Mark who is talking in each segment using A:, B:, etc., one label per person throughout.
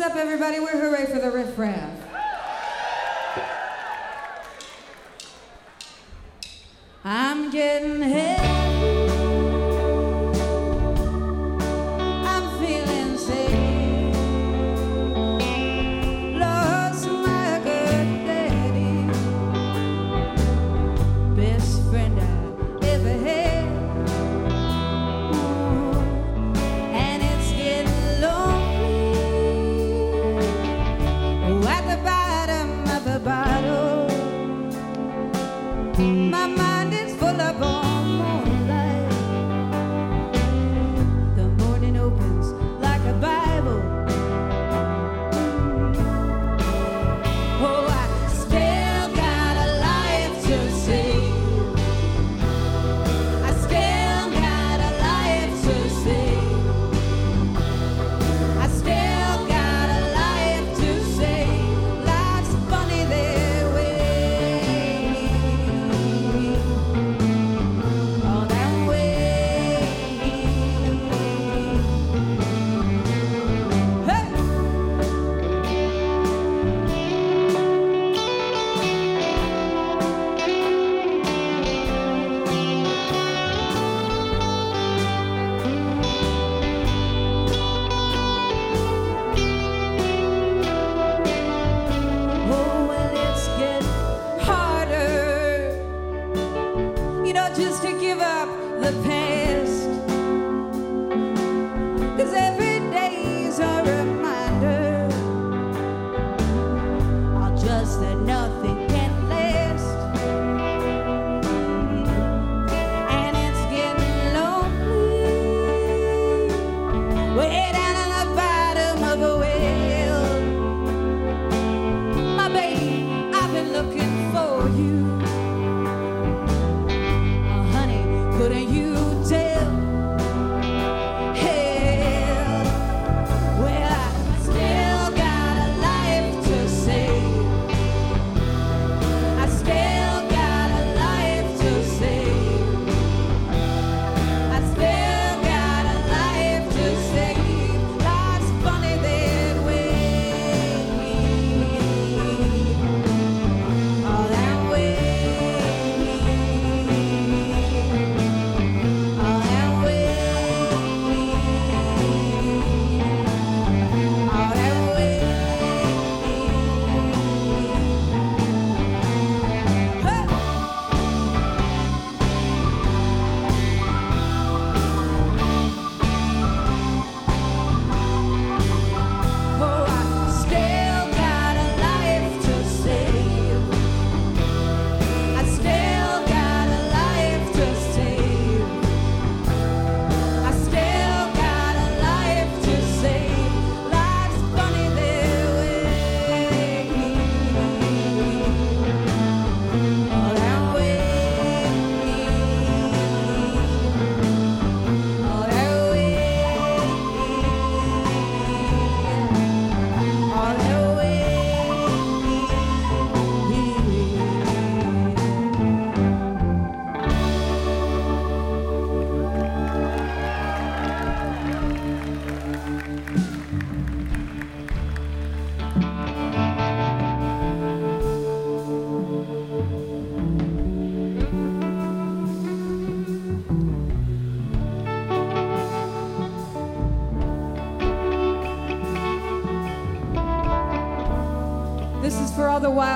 A: What's up, everybody? We're Hurray for the Riff Raff. I'm getting hit.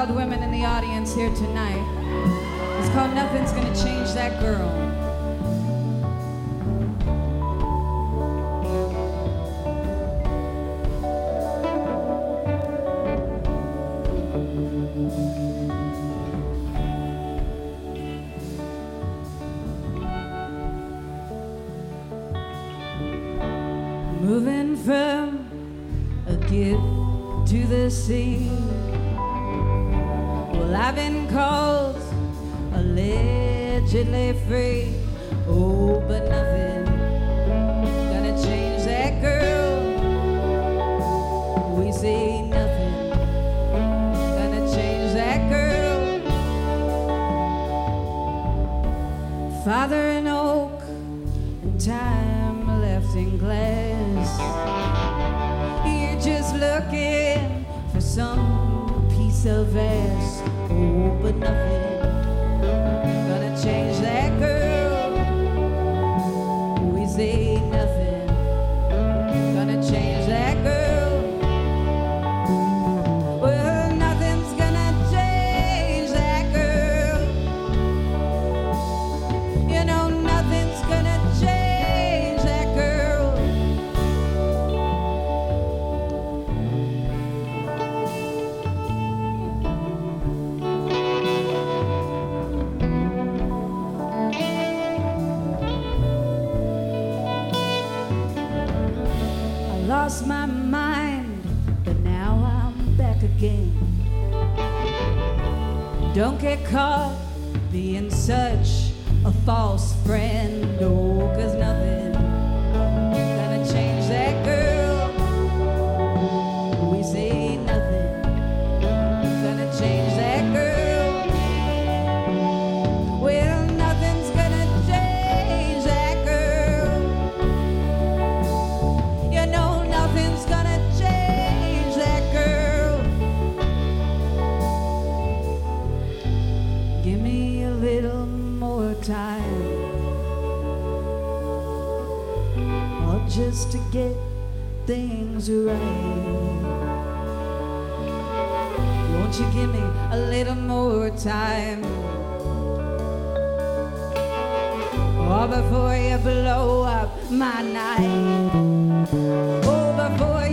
A: proud women in the audience here tonight. It's called Nothing's Gonna Change That Girl. Oh, but nothing gonna change that girl. We say nothing gonna change that girl. Father and oak and time left in glass. You're just looking for some piece of ass. Oh, but nothing. Don't get caught being such a false friend, oh, cause nothing just to get things right. Won't you give me a little more time? Or before you blow up my night. Oh, before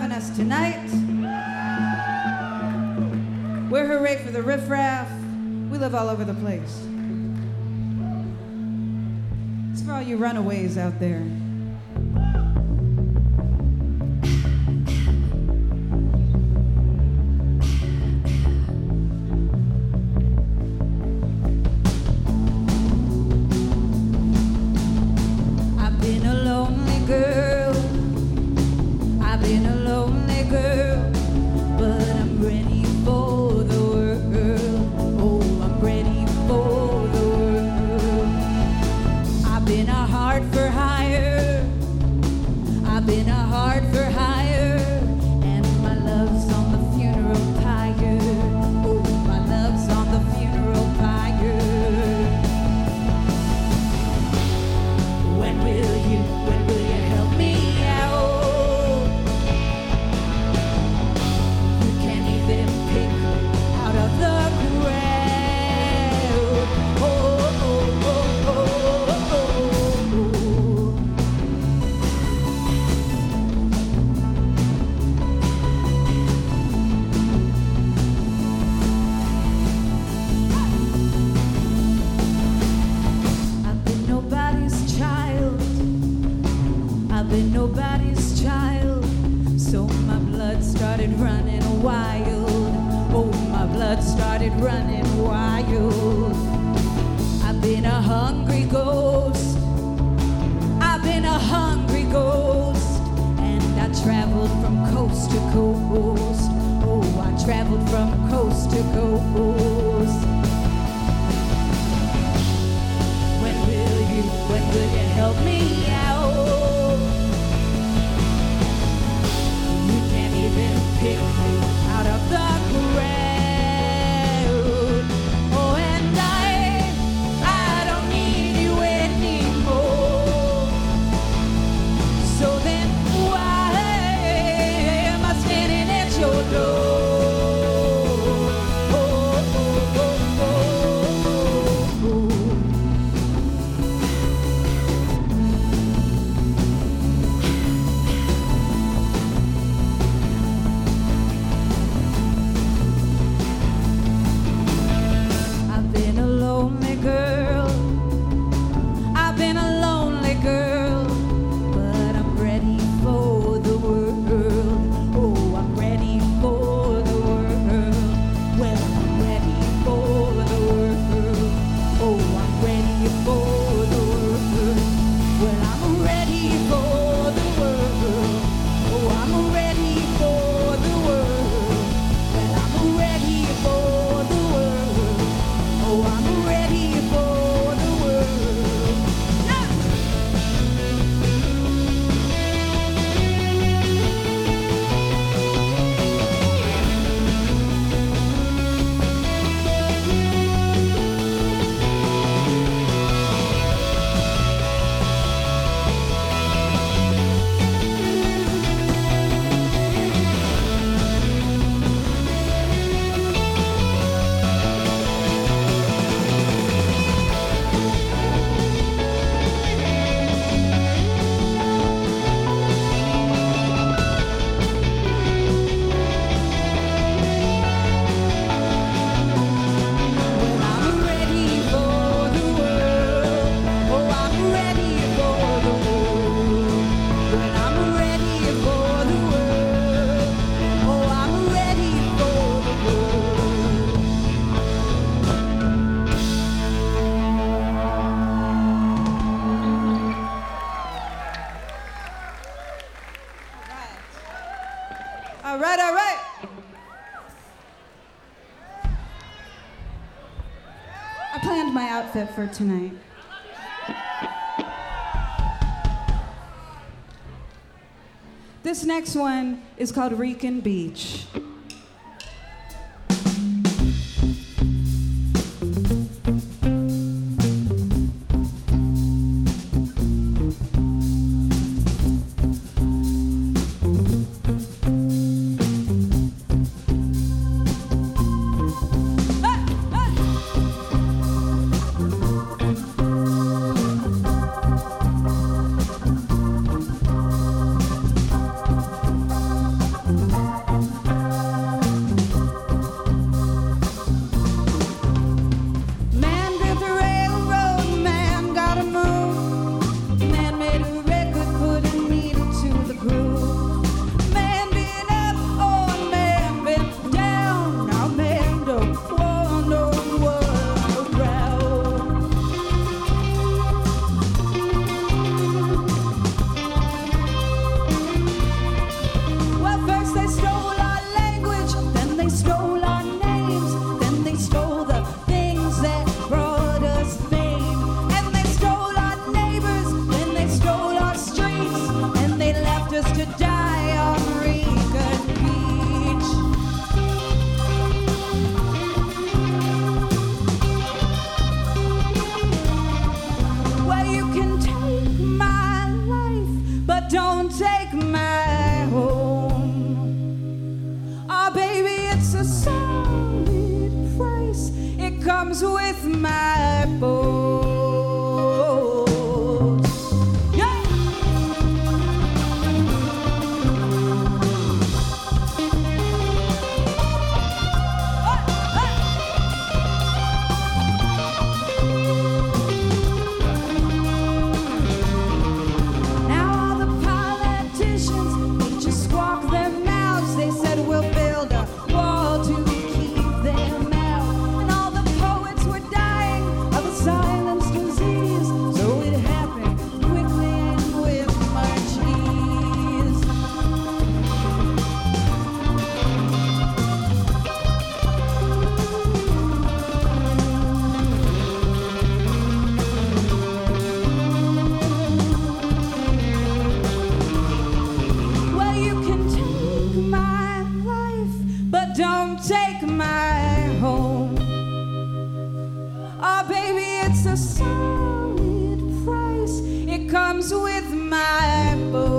A: having us tonight. We're Hurray for the Riff Raff. We live all over the place. It's for all you runaways out there. nobody's child. So my blood started running wild. Oh, my blood started running wild. I've been a hungry ghost. I've been a hungry ghost. And I traveled from coast to coast. Oh, I traveled from coast to coast. When will you, when will you help me out?
B: tonight. This next one is called Rican Beach. with my comes with my boat.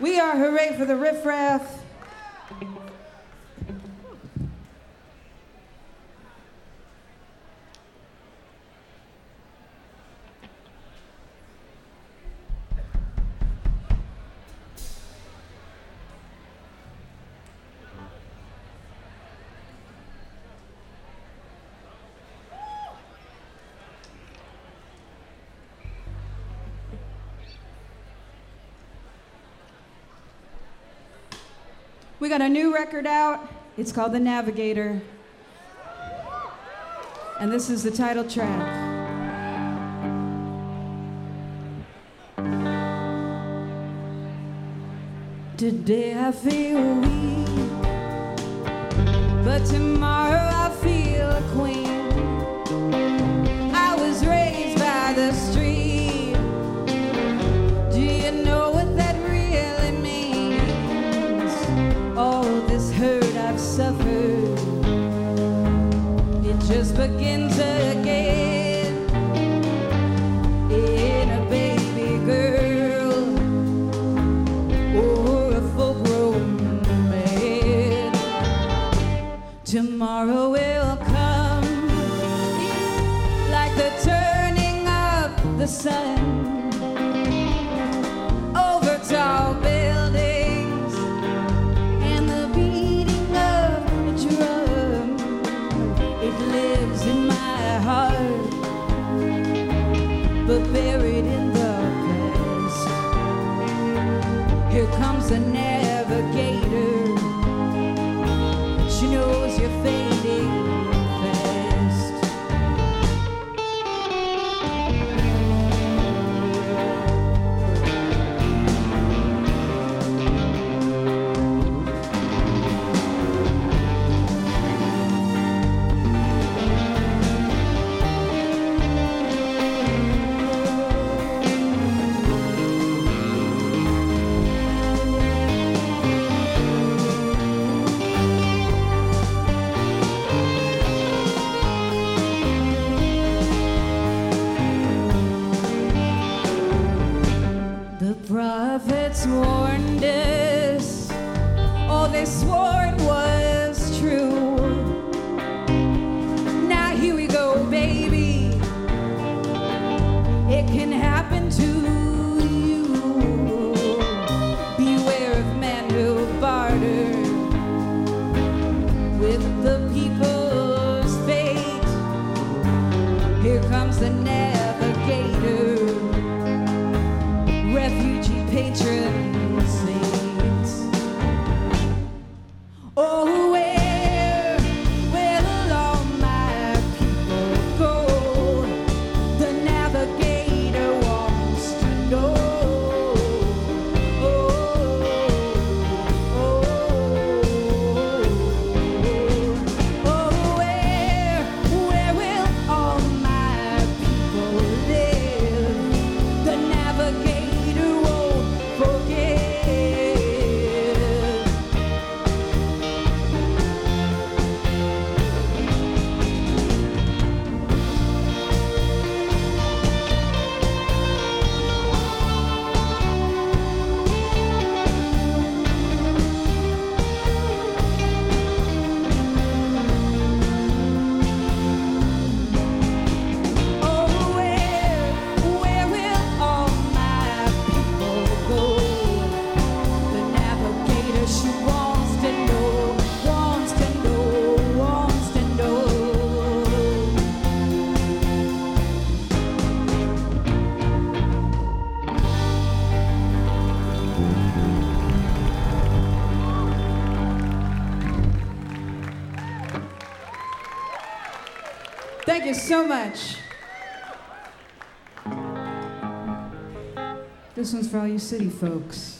B: We are Hurray for the Riff Raff. We got a new record out. It's called The Navigator. And this is the title track. Today I feel weak, but tomorrow I tomorrow will come like the turning of the sun.
A: Thank you so much. This one's for all you city folks.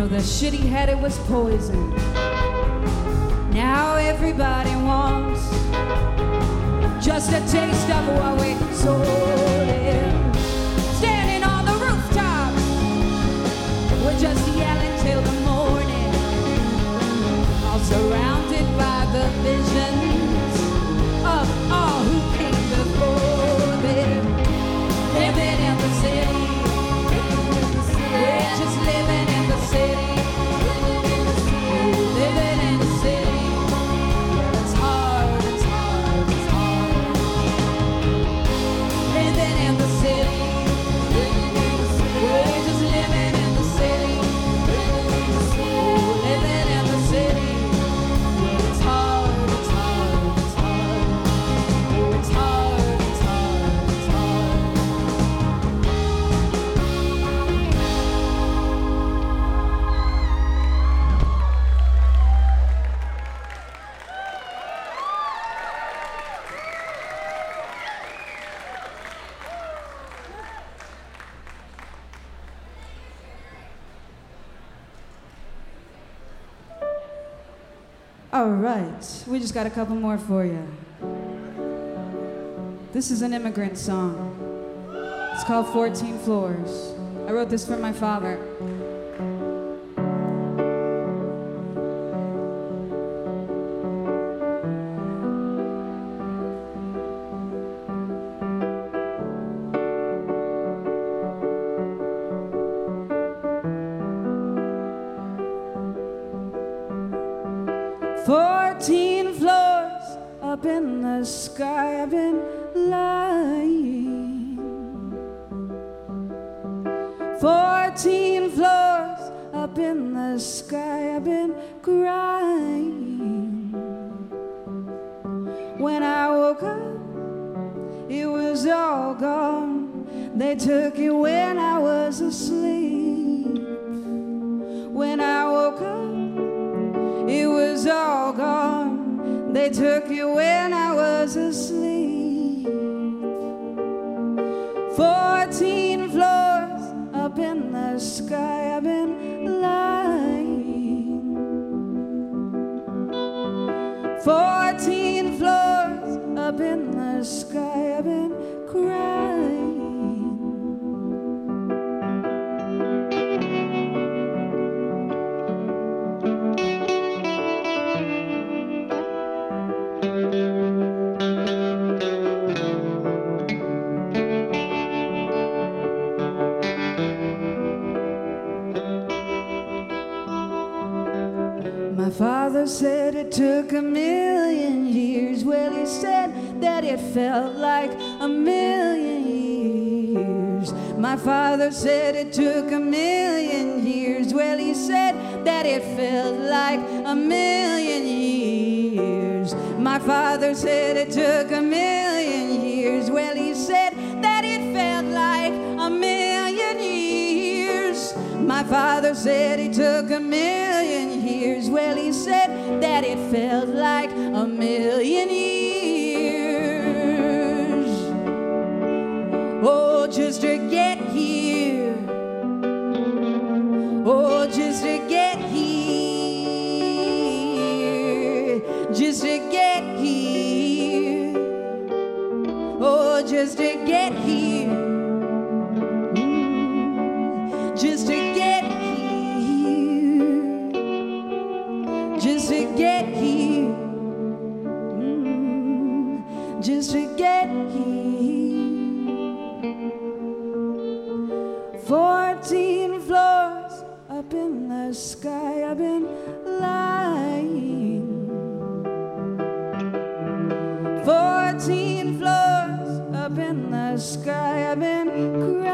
A: Know, the shit he had, it was poison. Now everybody wants just a taste of what we sold. All right, we just got a couple more for you. This is an immigrant song. It's called 14 Floors. I wrote this for my father. Up in the sky, I've been lying. Fourteen floors up in the sky, I've been crying. When I woke up, it was all gone. They took it when I was asleep. When I woke up, it was all gone. They took you when I was asleep. Fourteen
B: floors up in the sky. I've been My father said it took a million years. Well, he said that it felt like a million years. My father said it took a million years. Well, he said that it felt like a million years. My father said it took a million years. Well, he said that it felt like a million years. My father said it took a million years. Well, he said that it felt like a million years. 14 floors up in the sky. I've been lying. 14 floors up in the sky. I've been crying.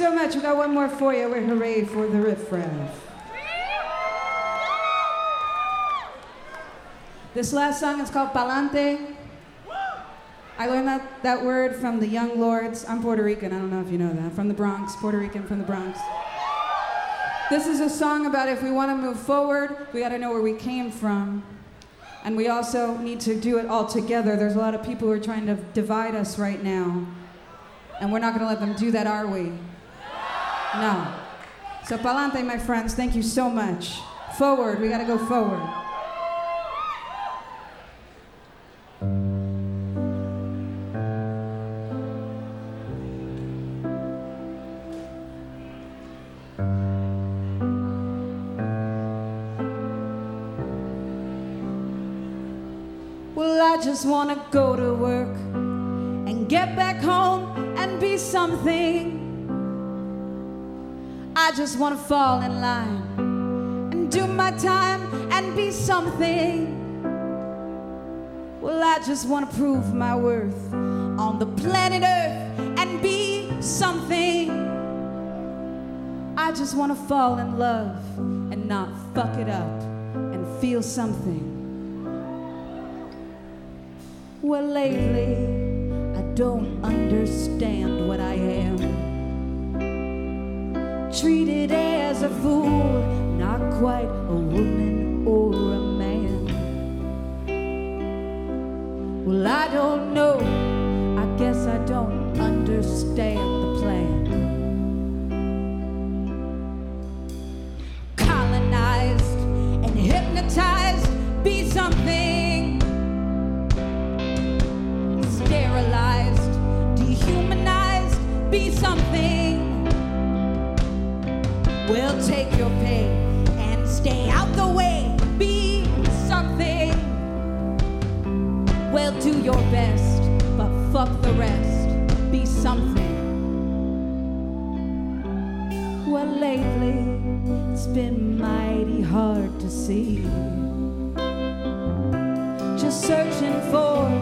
B: So much. We got one more for you. We're Hurray for the Riff Raff. This last song is called Pa'lante. I learned that, that word from the Young Lords. I'm Puerto Rican, I don't know if you know that. From the Bronx, Puerto Rican from the Bronx. This is a song about if we want to move forward, we got to know where we came from. And we also need to do it all together. There's a lot of people who are trying to divide us right now. And we're not going to let them do that, are we? No. So, Pa'lante, my friends, thank you so much. Forward, we got to go forward. Well, I just want to go to work and get back home and be something. I just want to fall in line and do my time and be something. Well, I just want to prove my worth on the planet Earth and be something. I just want to fall in love and not fuck it up and feel something. Well, lately, I don't understand what I am. Treated as a fool, not quite a woman or a man. Well, I don't know, I guess I don't understand Well, take your pain and stay out the way, be something. Well, do your best, but fuck the rest, be something. Well, lately, it's been mighty hard to see just searching for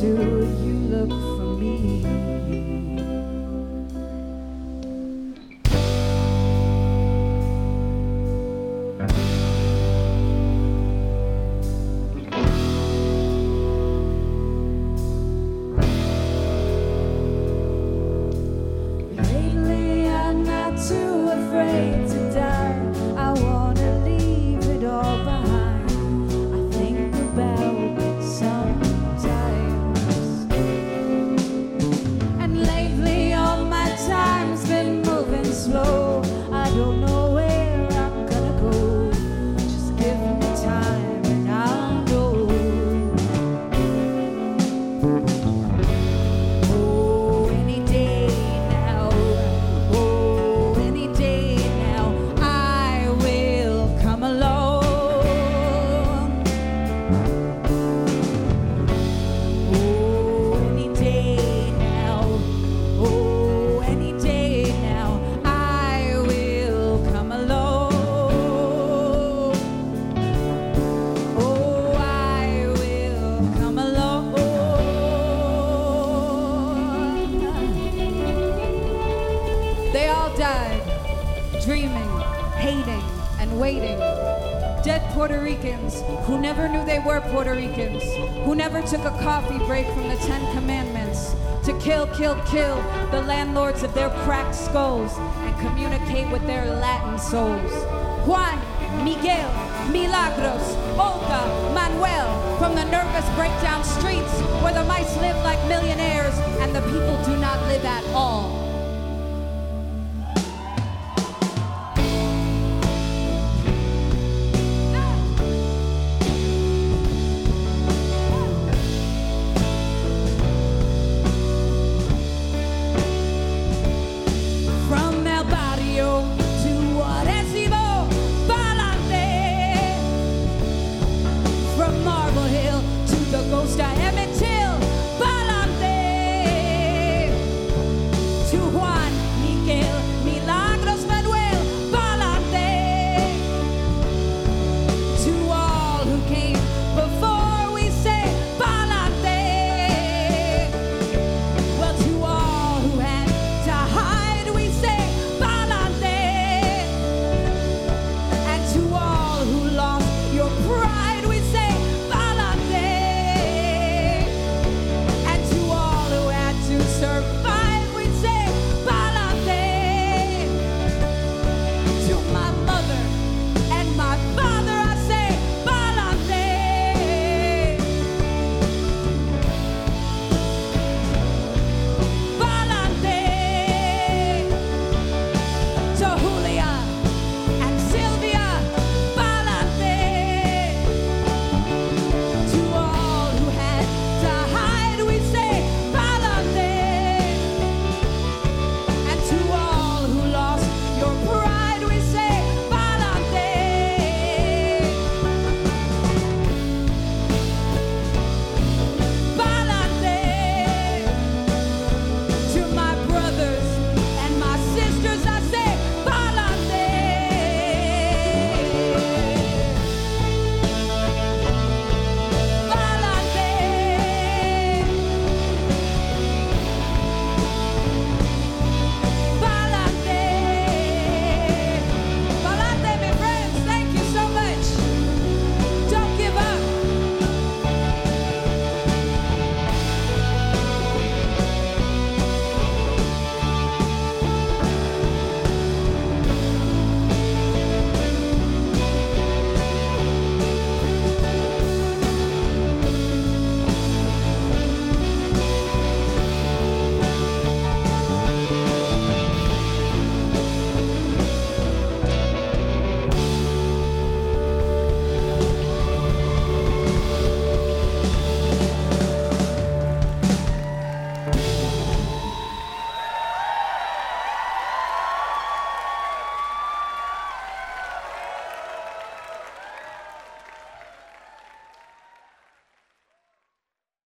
B: do you look for me? Died, dreaming, hating, and waiting. Dead Puerto Ricans who never knew they were Puerto Ricans, who never took a coffee break from the Ten Commandments to kill, kill, kill the landlords of their cracked skulls and communicate with their Latin souls. Juan, Miguel, Milagros, Olga, Manuel, from the nervous breakdown streets where the mice live like millionaires and the people do not live at all.